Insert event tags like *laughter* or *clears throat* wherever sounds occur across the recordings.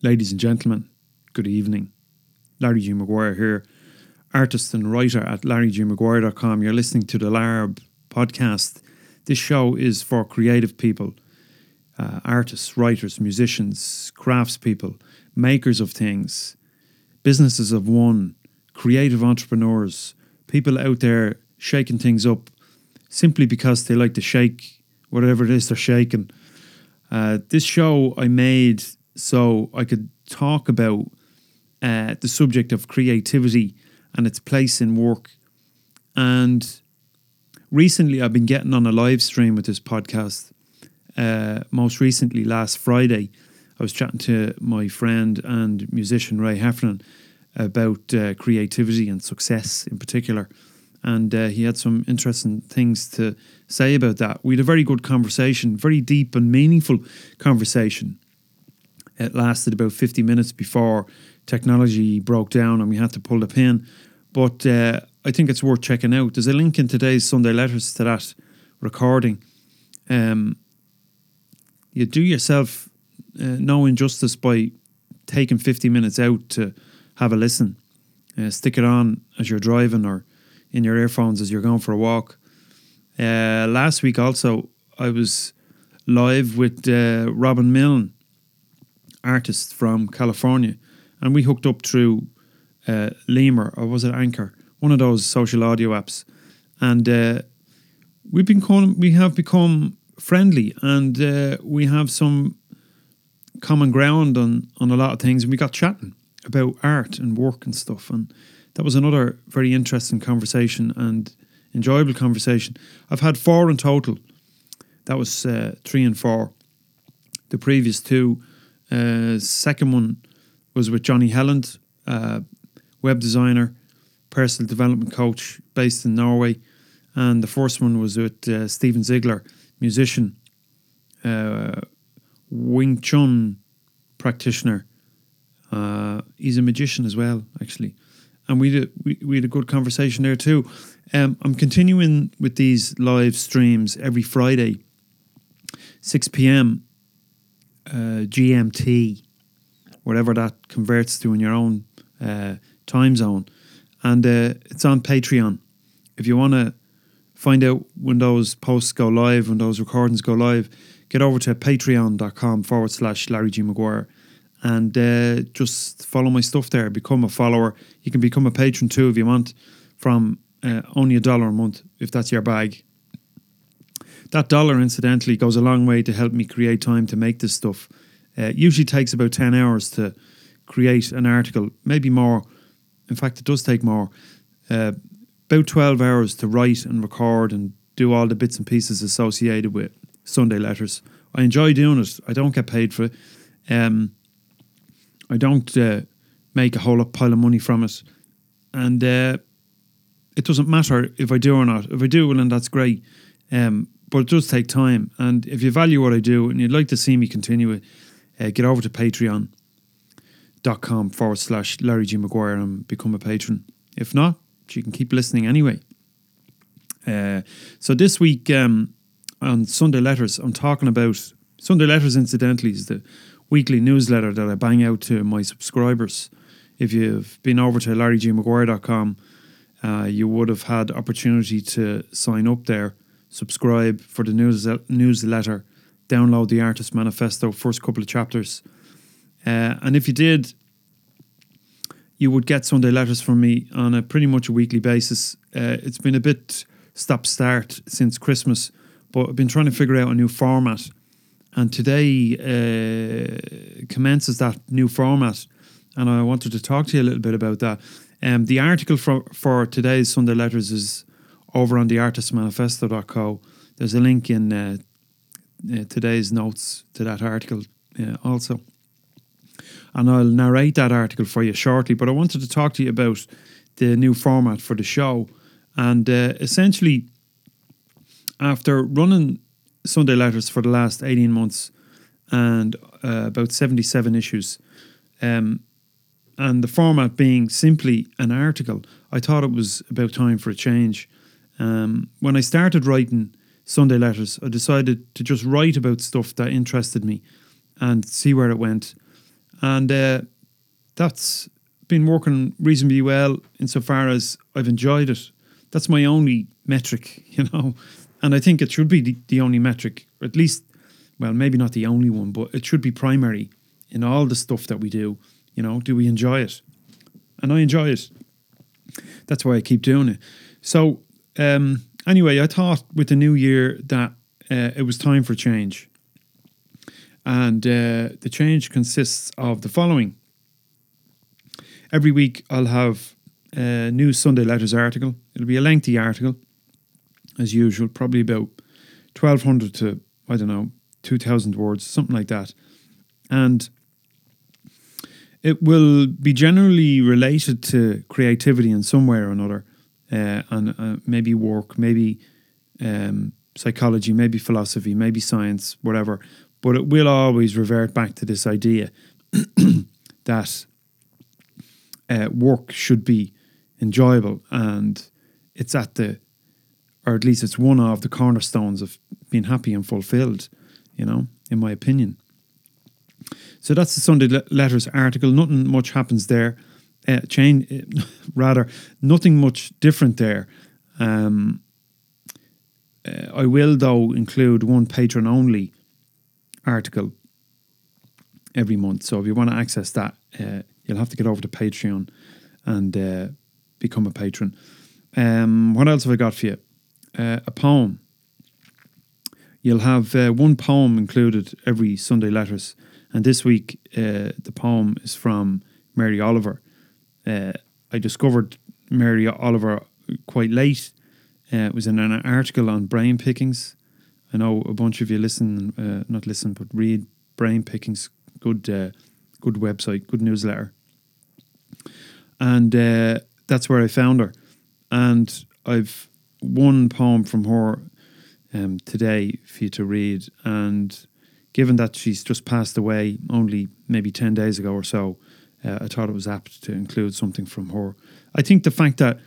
Ladies and gentlemen, good evening. Larry G. Maguire here, artist and writer at larrygmaguire.com. You're listening to the LARB podcast. This show is for creative people, uh, artists, writers, musicians, craftspeople, makers of things, businesses of one, creative entrepreneurs, people out there shaking things up simply because they like to shake whatever it is they're shaking. Uh, this show I made so I could talk about uh, the subject of creativity and its place in work. And recently, I've been getting on a live stream with this podcast. Uh, most recently, last Friday, I was chatting to my friend and musician Ray Heffernan about uh, creativity and success in particular. And uh, he had some interesting things to say about that. We had a very good conversation, very deep and meaningful conversation. It lasted about 50 minutes before technology broke down and we had to pull the pin. But uh, I think it's worth checking out. There's a link in today's Sunday Letters to that recording. Um, you do yourself uh, no injustice by taking 50 minutes out to have a listen. Uh, stick it on as you're driving or in your earphones as you're going for a walk. Uh, last week also, I was live with uh, Robin Milne, artist from California, and we hooked up through uh, Lemur or was it Anchor, one of those social audio apps, and uh, we've become we have become friendly, and uh, we have some common ground on on a lot of things, and we got chatting about art and work and stuff, and that was another very interesting conversation and enjoyable conversation. I've had four in total. That was uh, three and four. The previous two, uh, second one was with Johnny Helland, uh, web designer, personal development coach based in Norway, and the first one was with uh, Stephen Ziegler, musician, uh, Wing Chun practitioner. Uh, he's a magician as well, actually and we did we, we had a good conversation there too. Um, I'm continuing with these live streams every Friday, six p.m. Uh, GMT, whatever that converts to in your own uh, time zone, and uh, it's on Patreon. If you want to find out when those posts go live, when those recordings go live, get over to patreon.com forward slash Larry G. Maguire and uh, just follow my stuff there. Become a follower. You can become a patron too if you want, from uh, only a dollar a month if that's your bag. That dollar, incidentally, goes a long way to help me create time to make this stuff. Uh, usually takes about ten hours to create an article, maybe more. In fact, it does take more. Uh, about twelve hours to write and record and do all the bits and pieces associated with Sunday letters. I enjoy doing it. I don't get paid for it. Um, I don't uh, make a whole pile of money from it, and uh, it doesn't matter if I do or not. If I do, well, then that's great. Um, but it does take time, and if you value what I do and you'd like to see me continue it, uh, get over to Patreon.com forward slash Larry G Maguire and become a patron. If not, you can keep listening anyway. Uh, so this week um, on Sunday Letters, I'm talking about Sunday Letters. Incidentally, is the weekly newsletter that I bang out to my subscribers. If you've been over to larrygmaguire.com, uh, you would have had opportunity to sign up there, subscribe for the news newsletter, download the Artist Manifesto, first couple of chapters. Uh, and if you did, you would get Sunday letters from me on a pretty much a weekly basis. Uh, it's been a bit stop start since Christmas, but I've been trying to figure out a new format and today uh, commences that new format. And I wanted to talk to you a little bit about that. Um, the article for, for today's Sunday Letters is over on the artistmanifesto.co. There's a link in uh, uh, today's notes to that article uh, also. And I'll narrate that article for you shortly. But I wanted to talk to you about the new format for the show. And uh, essentially, after running Sunday Letters for the last 18 months and uh, about 77 issues. Um, and the format being simply an article, I thought it was about time for a change. Um, when I started writing Sunday Letters, I decided to just write about stuff that interested me and see where it went. and uh, that's been working reasonably well insofar as I've enjoyed it. That's my only metric, *laughs* you know, and I think it should be the, the only metric, or at least, well, maybe not the only one, but it should be primary in all the stuff that we do. You know, do we enjoy it? And I enjoy it. That's why I keep doing it. So, um, anyway, I thought with the new year that uh, it was time for change. And uh, the change consists of the following. Every week I'll have a new Sunday Letters article. It'll be a lengthy article, as usual, probably about 1200 to, I don't know, 2000 words, something like that. And it will be generally related to creativity in some way or another, uh, and uh, maybe work, maybe um, psychology, maybe philosophy, maybe science, whatever. But it will always revert back to this idea *clears throat* that uh, work should be enjoyable and it's at the, or at least it's one of the cornerstones of being happy and fulfilled, you know, in my opinion. So that's the Sunday Letters article. Nothing much happens there. Uh, chain, uh, *laughs* rather, nothing much different there. Um, uh, I will, though, include one patron only article every month. So if you want to access that, uh, you'll have to get over to Patreon and uh, become a patron. Um, what else have I got for you? Uh, a poem. You'll have one poem included every Sunday letters, and this week the poem is from Mary Oliver. Uh, I discovered Mary Oliver quite late. it was in an article on brain pickings. I know a bunch of you listen, not listen, but read brain pickings. Good, good website, good newsletter and uh, that's where I found her. And I've one poem from her um, today for you to read. And given that she's just passed away only maybe 10 days ago or so, uh, I thought it was apt to include something from her. I think the fact that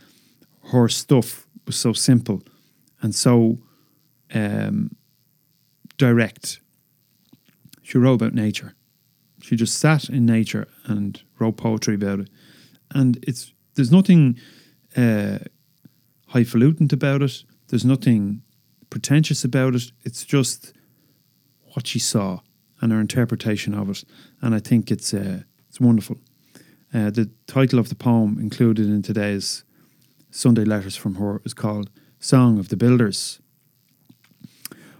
her stuff was so simple and so um, direct. She wrote about nature. She just sat in nature and wrote poetry about it and it's there's nothing uh, highfalutin about it. There's nothing pretentious about it. It's just what she saw and her interpretation of it, and I think it's uh, it's wonderful. Uh, the title of the poem included in today's Sunday Letters from her is called "Song of the Builders."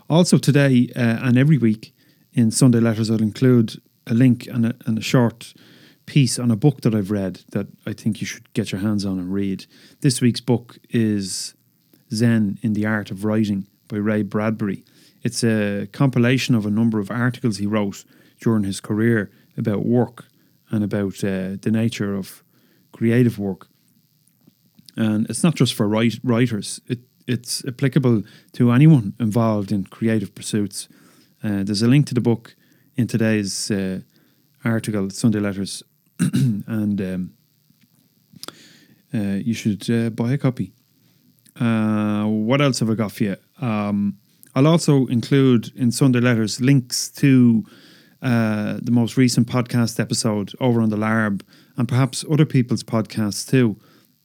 Also today uh, and every week in Sunday Letters, I'll include a link and a, and a short piece on a book that I've read that I think you should get your hands on and read. This week's book is Zen in the Art of Writing by Ray Bradbury. It's a compilation of a number of articles he wrote during his career about work and about uh, the nature of creative work. And it's not just for write- writers, it, it's applicable to anyone involved in creative pursuits. Uh, there's a link to the book in today's uh, article, Sunday Letters *clears throat* and um, uh, you should uh, buy a copy. Uh, what else have I got for you? Um, I'll also include in Sunday Letters links to uh, the most recent podcast episode over on the LARB and perhaps other people's podcasts too.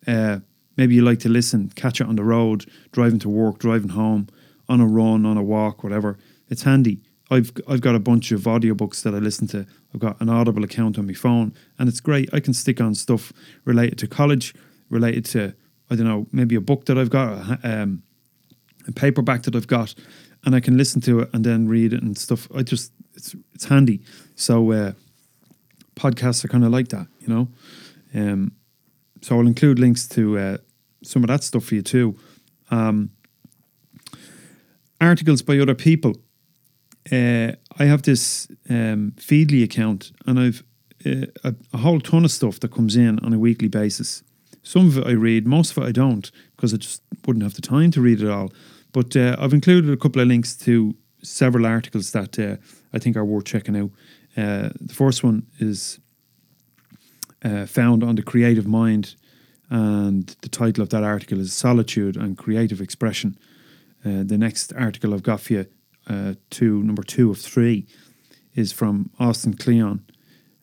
Uh, maybe you like to listen, catch it on the road, driving to work, driving home, on a run, on a walk, whatever. It's handy. I've I've got a bunch of audiobooks that I listen to. I've got an Audible account on my phone, and it's great. I can stick on stuff related to college, related to I don't know maybe a book that I've got, um, a paperback that I've got, and I can listen to it and then read it and stuff. I just it's it's handy. So uh, podcasts are kind of like that, you know. Um, so I'll include links to uh, some of that stuff for you too. Um, articles by other people uh, I have this um, Feedly account, and I've uh, a, a, whole ton of stuff that comes in on a weekly basis. Some of it I read, most of it I don't, because I just wouldn't have the time to read it all. But uh, I've included a couple of links to several articles that uh, I think are worth checking out. Uh, the first one is uh, found on the Creative Mind, and the title of that article is Solitude and Creative Expression. the next article I've got for you uh, two, number two of three, is from Austin Kleon.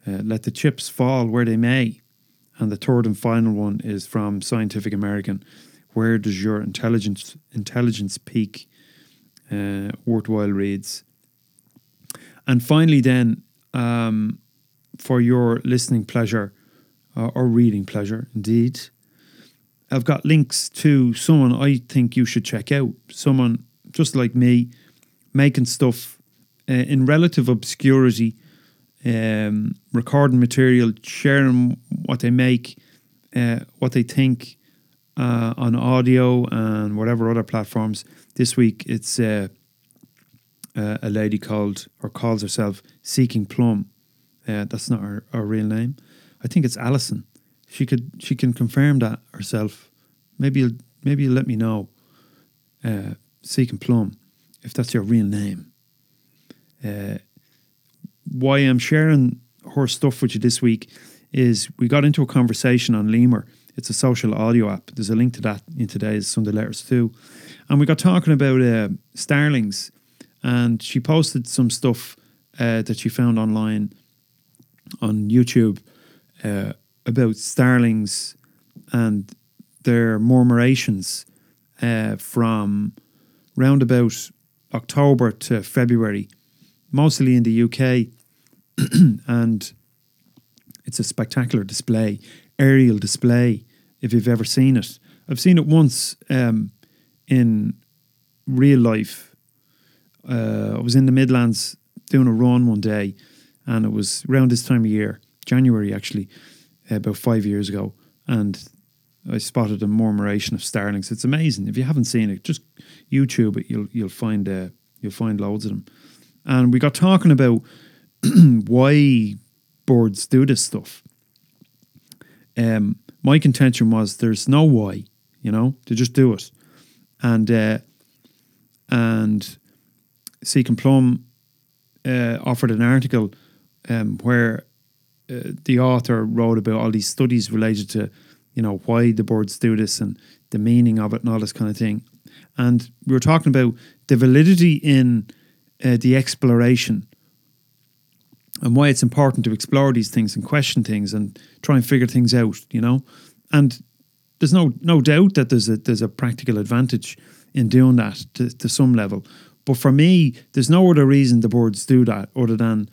uh, Let the Chips Fall Where They May. And the third and final one is from Scientific American. Where does your intelligence intelligence peak? Uh, worthwhile reads. And finally, then, um, for your listening pleasure uh, or reading pleasure, indeed, I've got links to someone I think you should check out. Someone just like me, making stuff uh, in relative obscurity, um, recording material, sharing what they make, uh, what they think uh, on audio and whatever other platforms. This week it's uh, a lady called or calls herself Seeking Plum. Uh, that's not her, her real name. I think it's Alison. She could she can confirm that herself. Maybe you'll maybe you'll let me know. Uh, Seeking Plum, if that's your real name. Uh, why I'm sharing her stuff with you this week is we got into a conversation on Lemur. It's a social audio app. There's a link to that in today's Sunday Letters too. And we got talking about uh, starlings, and she posted some stuff uh, that she found online on YouTube uh, about starlings and their murmurations uh, from round about October to February, mostly in the UK, *clears throat* and it's a spectacular display, aerial display. If you've ever seen it, I've seen it once um, in real life. Uh, I was in the Midlands doing a run one day, and it was around this time of year, January actually, about five years ago, and I spotted a murmuration of starlings. It's amazing. If you haven't seen it, just YouTube it. You'll you'll find uh, you'll find loads of them. And we got talking about *clears throat* why birds do this stuff. Um, my contention was there's no why, you know, to just do it, and uh, and Seeking Plum uh, offered an article um, where uh, the author wrote about all these studies related to you know, why the birds do this and the meaning of it and all this kind of thing. And we were talking about the validity in uh, the exploration and why it's important to explore these things and question things and try and figure things out, you know. And there's no no doubt that there's a there's a practical advantage in doing that to, to some level. But for me, there's no other reason the boards do that other than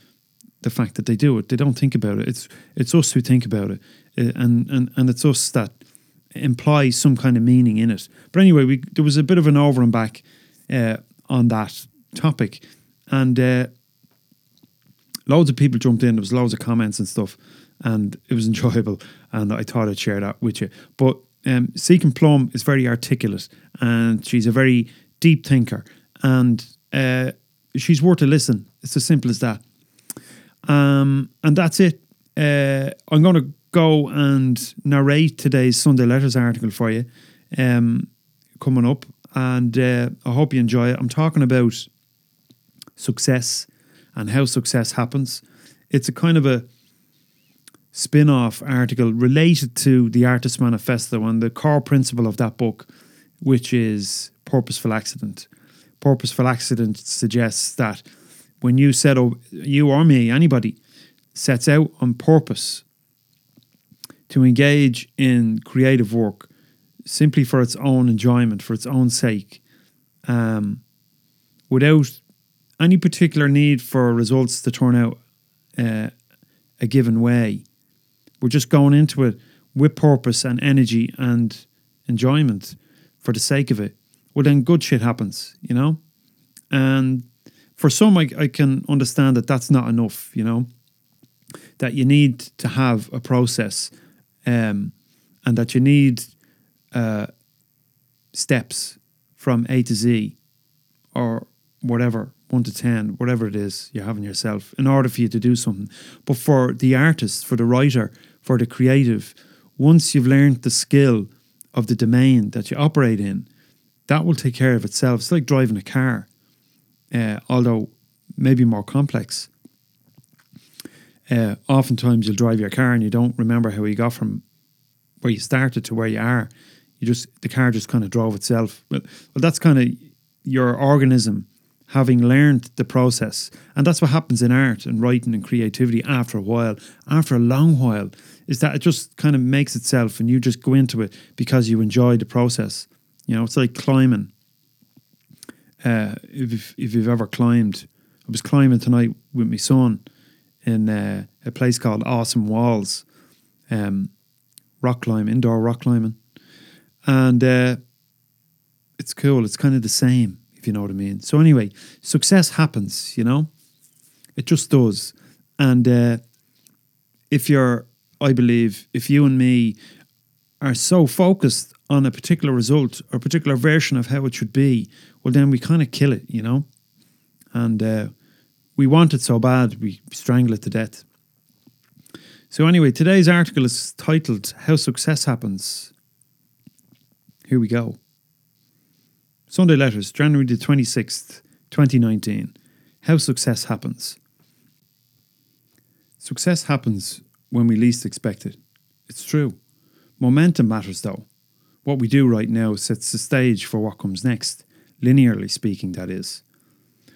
the fact that they do it. They don't think about it. It's it's us who think about it, uh, and and and it's us that implies some kind of meaning in it. But anyway, we there was a bit of an over and back uh, on that topic, and uh, loads of people jumped in. There was loads of comments and stuff, and it was *laughs* enjoyable. And I thought I'd share that with you. But um, and Plum is very articulate, and she's a very deep thinker, and uh, she's worth a listen. It's as simple as that. Um, and that's it. Uh, I'm going to go and narrate today's Sunday Letters article for you um, coming up. And uh, I hope you enjoy it. I'm talking about success and how success happens. It's a kind of a spin off article related to the Artist Manifesto and the core principle of that book, which is purposeful accident. Purposeful accident suggests that when you set up, you or me, anybody, sets out on purpose to engage in creative work simply for its own enjoyment, for its own sake, um, without any particular need for results to turn out uh, a given way. We're just going into it with purpose and energy and enjoyment for the sake of it. Well, then good shit happens, you know? And for some, I, I can understand that that's not enough, you know, that you need to have a process um, and that you need uh, steps from A to Z or whatever, one to 10, whatever it is you have in yourself in order for you to do something. But for the artist, for the writer, for the creative, once you've learned the skill of the domain that you operate in, that will take care of itself. It's like driving a car uh, although maybe more complex. Uh, oftentimes you'll drive your car and you don't remember how you got from where you started to where you are. You just the car just kind of drove itself. Well, well, that's kind of your organism having learned the process. And that's what happens in art and writing and creativity after a while, after a long while, is that it just kind of makes itself and you just go into it because you enjoy the process. You know, it's like climbing. Uh, if, if you've ever climbed, I was climbing tonight with my son in uh, a place called Awesome Walls, um, rock climbing, indoor rock climbing. And uh, it's cool. It's kind of the same if you know what I mean. So anyway, success happens, you know, it just does. And uh, if you're, I believe, if you and me are so focused on a particular result or particular version of how it should be, well, then we kind of kill it, you know. And uh, we want it so bad, we strangle it to death. So, anyway, today's article is titled How Success Happens. Here we go. Sunday Letters, January the 26th, 2019. How success happens. Success happens when we least expect it. It's true. Momentum matters though. What we do right now sets the stage for what comes next, linearly speaking, that is.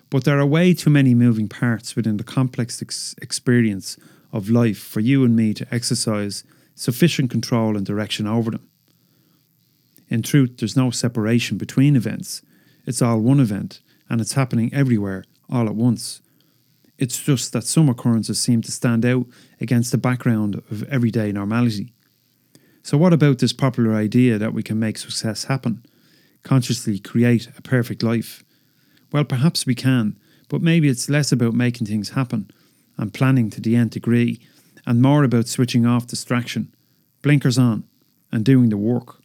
But there are way too many moving parts within the complex ex- experience of life for you and me to exercise sufficient control and direction over them. In truth, there's no separation between events. It's all one event, and it's happening everywhere, all at once. It's just that some occurrences seem to stand out against the background of everyday normality. So, what about this popular idea that we can make success happen? Consciously create a perfect life? Well, perhaps we can, but maybe it's less about making things happen and planning to the nth degree, and more about switching off distraction, blinkers on, and doing the work.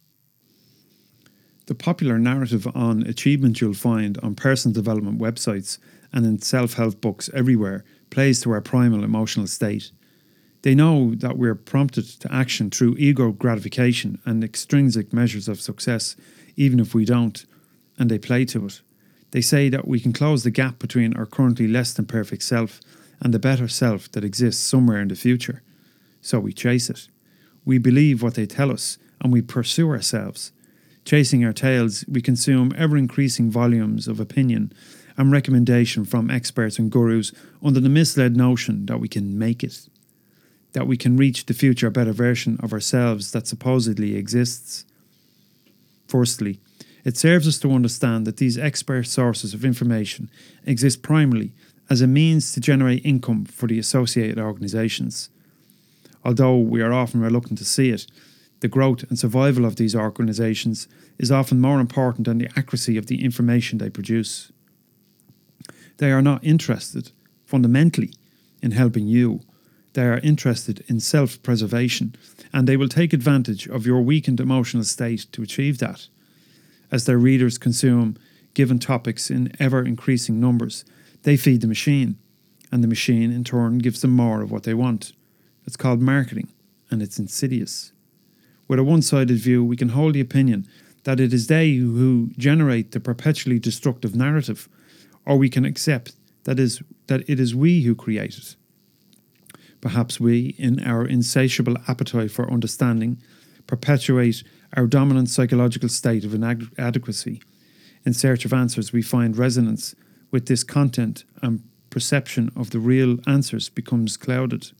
The popular narrative on achievement you'll find on personal development websites and in self help books everywhere plays to our primal emotional state. They know that we're prompted to action through ego gratification and extrinsic measures of success, even if we don't, and they play to it. They say that we can close the gap between our currently less than perfect self and the better self that exists somewhere in the future. So we chase it. We believe what they tell us and we pursue ourselves. Chasing our tails, we consume ever increasing volumes of opinion and recommendation from experts and gurus under the misled notion that we can make it, that we can reach the future better version of ourselves that supposedly exists. Firstly, it serves us to understand that these expert sources of information exist primarily as a means to generate income for the associated organisations. Although we are often reluctant to see it, the growth and survival of these organisations is often more important than the accuracy of the information they produce. They are not interested, fundamentally, in helping you. They are interested in self preservation, and they will take advantage of your weakened emotional state to achieve that. As their readers consume given topics in ever increasing numbers, they feed the machine, and the machine in turn gives them more of what they want. It's called marketing, and it's insidious. With a one sided view, we can hold the opinion that it is they who generate the perpetually destructive narrative, or we can accept that is that it is we who create it. Perhaps we, in our insatiable appetite for understanding, perpetuate our dominant psychological state of inadequacy. In search of answers, we find resonance with this content, and perception of the real answers becomes clouded.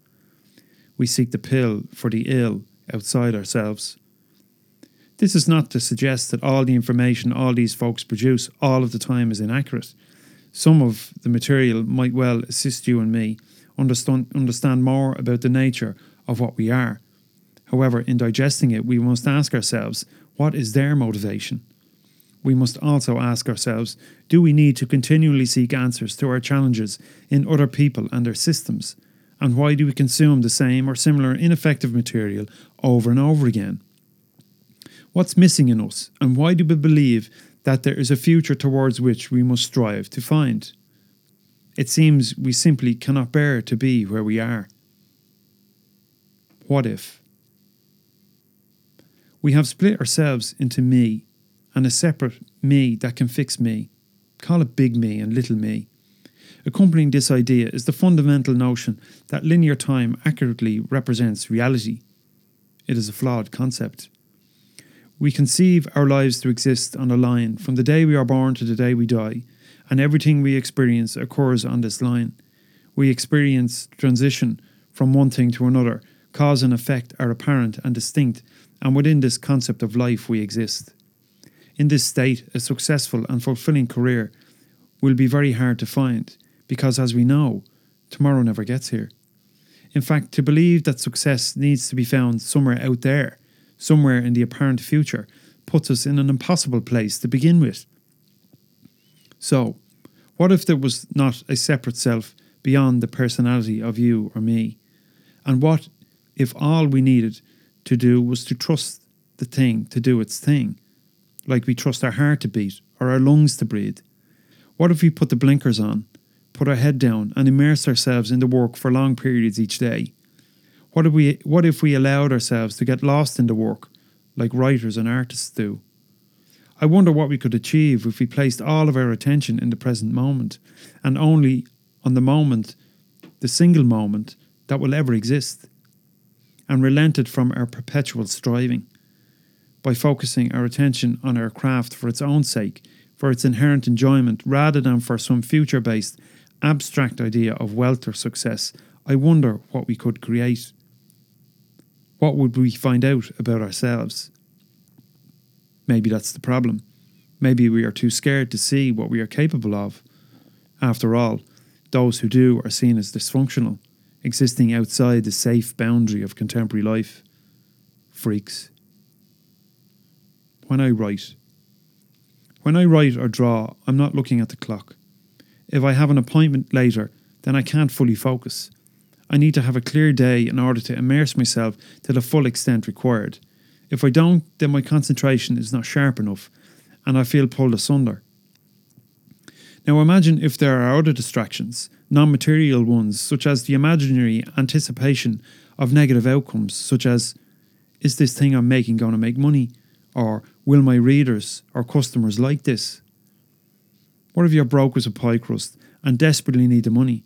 We seek the pill for the ill outside ourselves. This is not to suggest that all the information all these folks produce all of the time is inaccurate. Some of the material might well assist you and me understand, understand more about the nature of what we are. However, in digesting it, we must ask ourselves what is their motivation? We must also ask ourselves do we need to continually seek answers to our challenges in other people and their systems? And why do we consume the same or similar ineffective material over and over again? What's missing in us, and why do we believe that there is a future towards which we must strive to find? It seems we simply cannot bear to be where we are. What if? We have split ourselves into me and a separate me that can fix me. Call it big me and little me. Accompanying this idea is the fundamental notion that linear time accurately represents reality. It is a flawed concept. We conceive our lives to exist on a line from the day we are born to the day we die, and everything we experience occurs on this line. We experience transition from one thing to another. Cause and effect are apparent and distinct, and within this concept of life we exist. In this state, a successful and fulfilling career will be very hard to find because, as we know, tomorrow never gets here. In fact, to believe that success needs to be found somewhere out there, somewhere in the apparent future, puts us in an impossible place to begin with. So, what if there was not a separate self beyond the personality of you or me? And what if all we needed to do was to trust the thing to do its thing, like we trust our heart to beat or our lungs to breathe? What if we put the blinkers on put our head down, and immerse ourselves in the work for long periods each day? What if we, what if we allowed ourselves to get lost in the work, like writers and artists do? I wonder what we could achieve if we placed all of our attention in the present moment, and only on the moment, the single moment that will ever exist, and relented from our perpetual striving. By focusing our attention on our craft for its own sake, for its inherent enjoyment, rather than for some future based abstract idea of wealth or success, I wonder what we could create. What would we find out about ourselves? Maybe that's the problem. Maybe we are too scared to see what we are capable of. After all, those who do are seen as dysfunctional, existing outside the safe boundary of contemporary life. Freaks. When I write, when I write or draw, I'm not looking at the clock. If I have an appointment later, then I can't fully focus. I need to have a clear day in order to immerse myself to the full extent required. If I don't, then my concentration is not sharp enough and I feel pulled asunder. Now imagine if there are other distractions, non material ones, such as the imaginary anticipation of negative outcomes, such as, is this thing I'm making going to make money? Or will my readers or customers like this? What if you're broke as a pie crust and desperately need the money?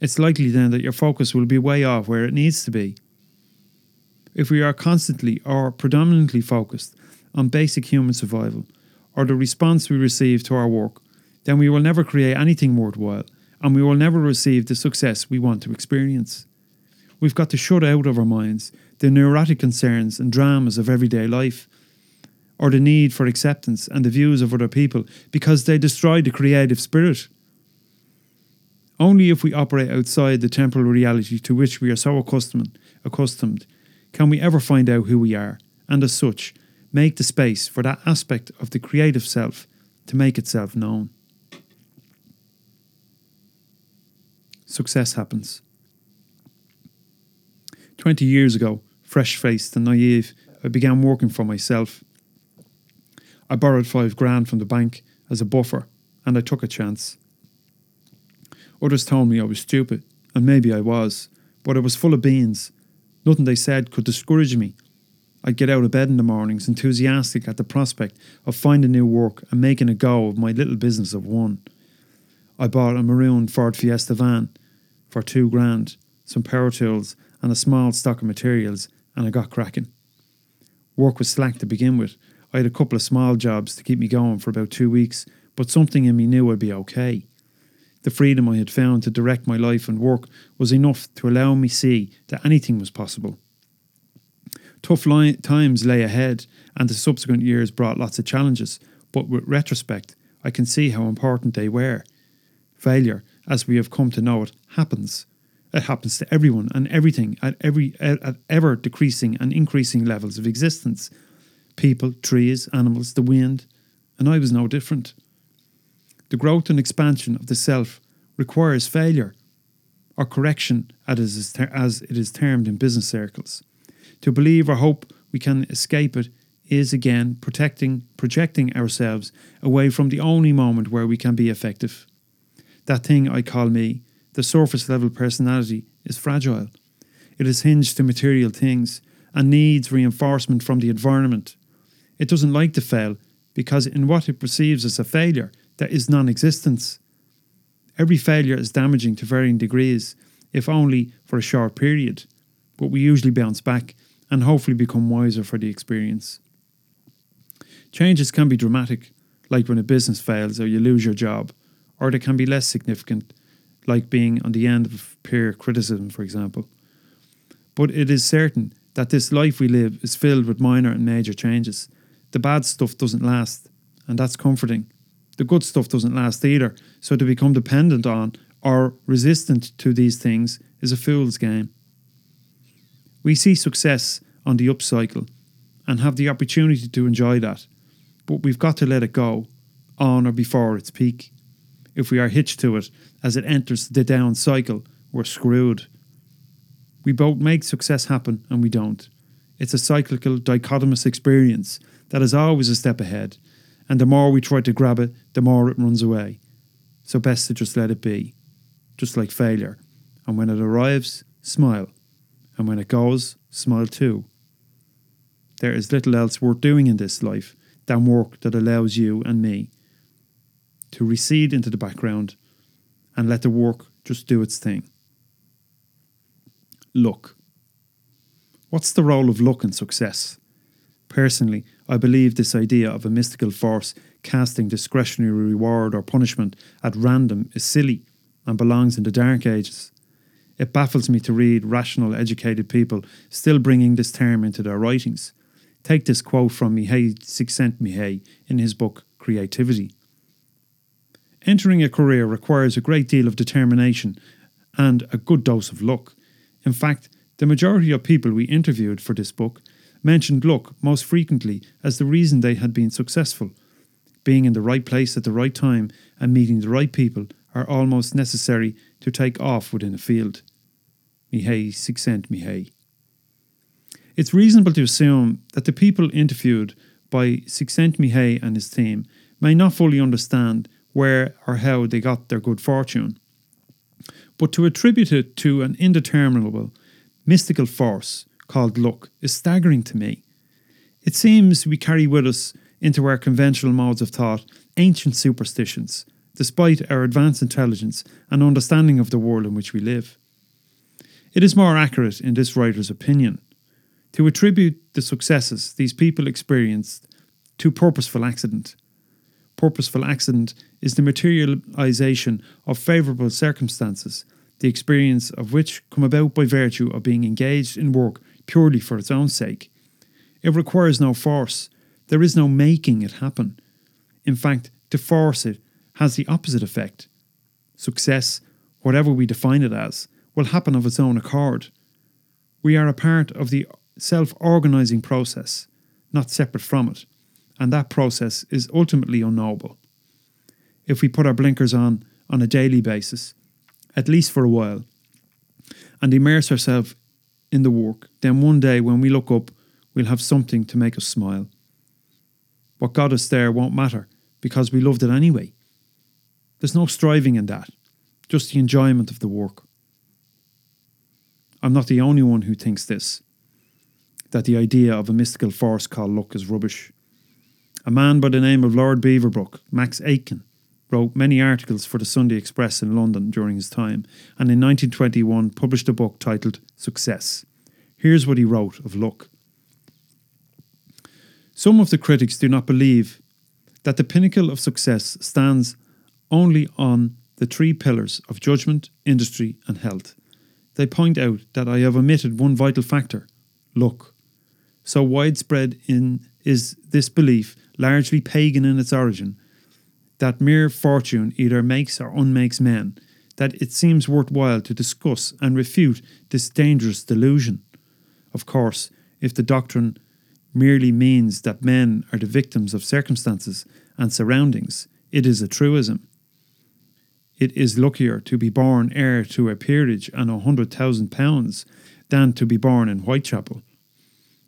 It's likely then that your focus will be way off where it needs to be. If we are constantly or predominantly focused on basic human survival or the response we receive to our work, then we will never create anything worthwhile and we will never receive the success we want to experience. We've got to shut out of our minds the neurotic concerns and dramas of everyday life or the need for acceptance and the views of other people because they destroy the creative spirit. Only if we operate outside the temporal reality to which we are so accustomed, accustomed can we ever find out who we are, and as such, make the space for that aspect of the creative self to make itself known. Success happens. Twenty years ago, fresh faced and naive, I began working for myself I borrowed five grand from the bank as a buffer, and I took a chance. Others told me I was stupid, and maybe I was, but I was full of beans. Nothing they said could discourage me. I'd get out of bed in the mornings, enthusiastic at the prospect of finding new work and making a go of my little business of one. I bought a maroon Ford Fiesta van for two grand, some power tools, and a small stock of materials, and I got cracking. Work was slack to begin with, I had a couple of small jobs to keep me going for about two weeks, but something in me knew I'd be okay. The freedom I had found to direct my life and work was enough to allow me see that anything was possible. Tough li- times lay ahead, and the subsequent years brought lots of challenges, but with retrospect, I can see how important they were. Failure, as we have come to know it, happens. It happens to everyone and everything at every at ever decreasing and increasing levels of existence people, trees, animals, the wind, and I was no different. The growth and expansion of the self requires failure, or correction as it is termed in business circles. To believe or hope we can escape it is again protecting, projecting ourselves away from the only moment where we can be effective. That thing I call me, the surface level personality, is fragile. It is hinged to material things and needs reinforcement from the environment it doesn't like to fail because in what it perceives as a failure, there is non existence. Every failure is damaging to varying degrees, if only for a short period, but we usually bounce back and hopefully become wiser for the experience. Changes can be dramatic, like when a business fails or you lose your job, or they can be less significant, like being on the end of peer criticism, for example. But it is certain that this life we live is filled with minor and major changes. The bad stuff doesn't last, and that's comforting. The good stuff doesn't last either, so to become dependent on or resistant to these things is a fool's game. We see success on the upcycle and have the opportunity to enjoy that, but we've got to let it go on or before its peak. If we are hitched to it as it enters the down cycle, we're screwed. We both make success happen and we don't. It's a cyclical, dichotomous experience that is always a step ahead, and the more we try to grab it, the more it runs away. So, best to just let it be, just like failure. And when it arrives, smile. And when it goes, smile too. There is little else worth doing in this life than work that allows you and me to recede into the background and let the work just do its thing. Luck. What's the role of luck in success? Personally, I believe this idea of a mystical force casting discretionary reward or punishment at random is silly and belongs in the dark ages. It baffles me to read rational, educated people still bringing this term into their writings. Take this quote from Mihai Csikszentmihalyi in his book Creativity. Entering a career requires a great deal of determination and a good dose of luck. In fact, the majority of people we interviewed for this book mentioned luck most frequently as the reason they had been successful. Being in the right place at the right time and meeting the right people are almost necessary to take off within a field. Mihai Csikszentmihalyi. It's reasonable to assume that the people interviewed by Csikszentmihalyi and his team may not fully understand where or how they got their good fortune. But to attribute it to an indeterminable, mystical force called luck is staggering to me. It seems we carry with us into our conventional modes of thought ancient superstitions, despite our advanced intelligence and understanding of the world in which we live. It is more accurate, in this writer's opinion, to attribute the successes these people experienced to purposeful accident. Purposeful accident is the materialization of favourable circumstances, the experience of which come about by virtue of being engaged in work purely for its own sake. It requires no force, there is no making it happen. In fact, to force it has the opposite effect. Success, whatever we define it as, will happen of its own accord. We are a part of the self organizing process, not separate from it, and that process is ultimately unknowable if we put our blinkers on on a daily basis, at least for a while, and immerse ourselves in the work, then one day when we look up, we'll have something to make us smile. What got us there won't matter because we loved it anyway. There's no striving in that, just the enjoyment of the work. I'm not the only one who thinks this that the idea of a mystical force called luck is rubbish. A man by the name of Lord Beaverbrook, Max Aitken, wrote many articles for the Sunday Express in London during his time, and in 1921 published a book titled Success. Here's what he wrote of luck. Some of the critics do not believe that the pinnacle of success stands only on the three pillars of judgment, industry, and health. They point out that I have omitted one vital factor luck. So widespread in is this belief, largely pagan in its origin, that mere fortune either makes or unmakes men, that it seems worthwhile to discuss and refute this dangerous delusion. Of course, if the doctrine merely means that men are the victims of circumstances and surroundings, it is a truism. It is luckier to be born heir to a peerage and a hundred thousand pounds than to be born in Whitechapel.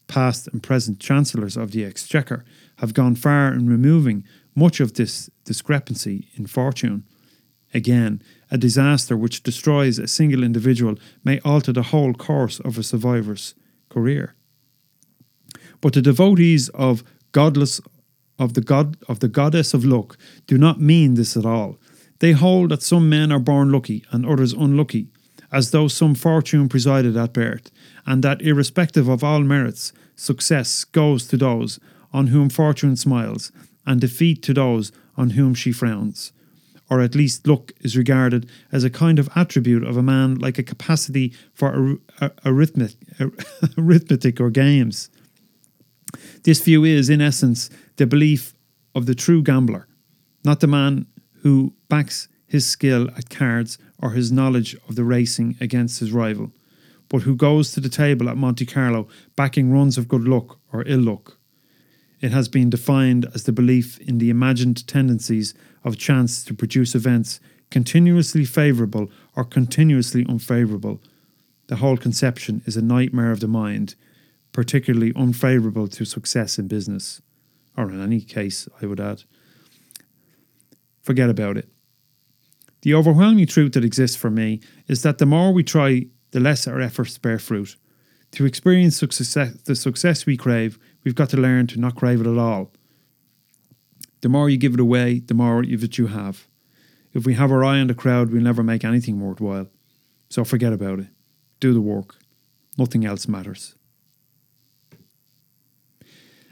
Past and present chancellors of the Exchequer have gone far in removing much of this discrepancy in fortune. Again, a disaster which destroys a single individual may alter the whole course of a survivor's career. But the devotees of godless of the god of the goddess of luck do not mean this at all. They hold that some men are born lucky and others unlucky, as though some fortune presided at birth, and that irrespective of all merits, success goes to those on whom fortune smiles, and defeat to those on whom she frowns. or at least look, is regarded as a kind of attribute of a man like a capacity for ar- ar- arithmetic, ar- *laughs* arithmetic or games. This view is, in essence, the belief of the true gambler, not the man who backs his skill at cards or his knowledge of the racing against his rival, but who goes to the table at Monte Carlo backing runs of good luck or ill luck. It has been defined as the belief in the imagined tendencies of chance to produce events continuously favourable or continuously unfavourable. The whole conception is a nightmare of the mind, particularly unfavourable to success in business, or in any case, I would add. Forget about it. The overwhelming truth that exists for me is that the more we try, the less our efforts bear fruit. To experience success, the success we crave, we've got to learn to not crave it at all. The more you give it away, the more of it you have. If we have our eye on the crowd, we'll never make anything worthwhile. So forget about it. Do the work. Nothing else matters.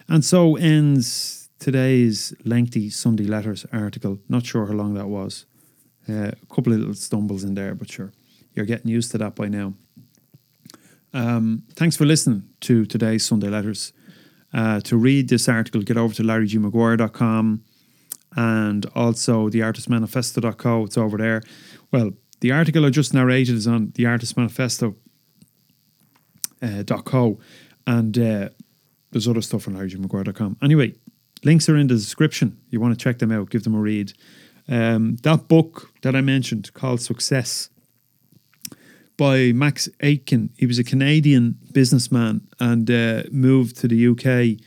And so ends today's lengthy Sunday Letters article. Not sure how long that was. Uh, a couple of little stumbles in there, but sure, you're getting used to that by now. Um, thanks for listening to today's Sunday Letters. Uh, to read this article, get over to larrygmaguire.com and also theartistmanifesto.co. It's over there. Well, the article I just narrated is on theartistmanifesto.co uh, .co, and uh, there's other stuff on larrygmaguire.com. Anyway, links are in the description. You want to check them out, give them a read. Um, that book that I mentioned called Success by Max Aitken. He was a Canadian businessman and uh, moved to the UK,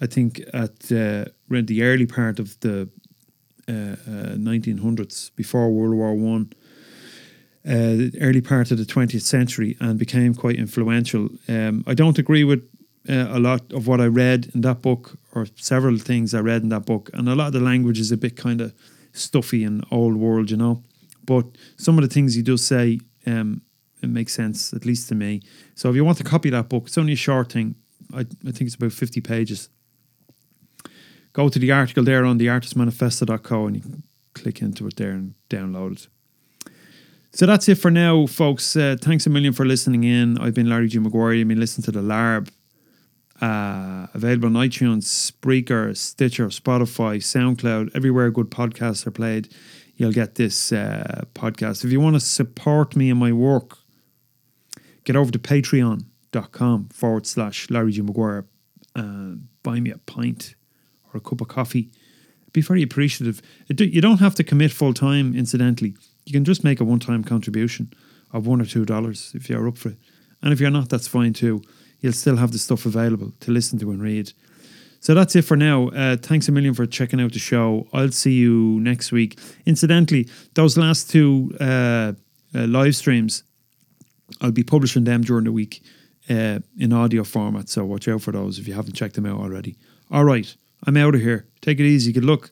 I think, at uh, around the early part of the uh, 1900s, uh, before World War One. Uh, early part of the 20th century and became quite influential. Um, I don't agree with uh, a lot of what I read in that book, or several things I read in that book, and a lot of the language is a bit kind of stuffy and old world, you know. But some of the things he does say, um, it makes sense, at least to me. So if you want to copy that book, it's only a short thing. I, I think it's about 50 pages. Go to the article there on theartistmanifesto.co and you can click into it there and download it. So that's it for now, folks. Uh, thanks a million for listening in. I've been Larry G. Maguire. You've been listening to The Larb. Uh, available on iTunes, Spreaker, Stitcher, Spotify, SoundCloud, everywhere good podcasts are played. You'll get this uh, podcast. If you want to support me in my work, get over to patreon.com forward slash Larry G. Maguire and buy me a pint or a cup of coffee. Be very appreciative. You don't have to commit full time, incidentally. You can just make a one time contribution of one or two dollars if you're up for it. And if you're not, that's fine too you'll still have the stuff available to listen to and read. So that's it for now. Uh, thanks a million for checking out the show. I'll see you next week. Incidentally, those last two uh, uh, live streams, I'll be publishing them during the week uh, in audio format. So watch out for those if you haven't checked them out already. All right, I'm out of here. Take it easy. Good luck.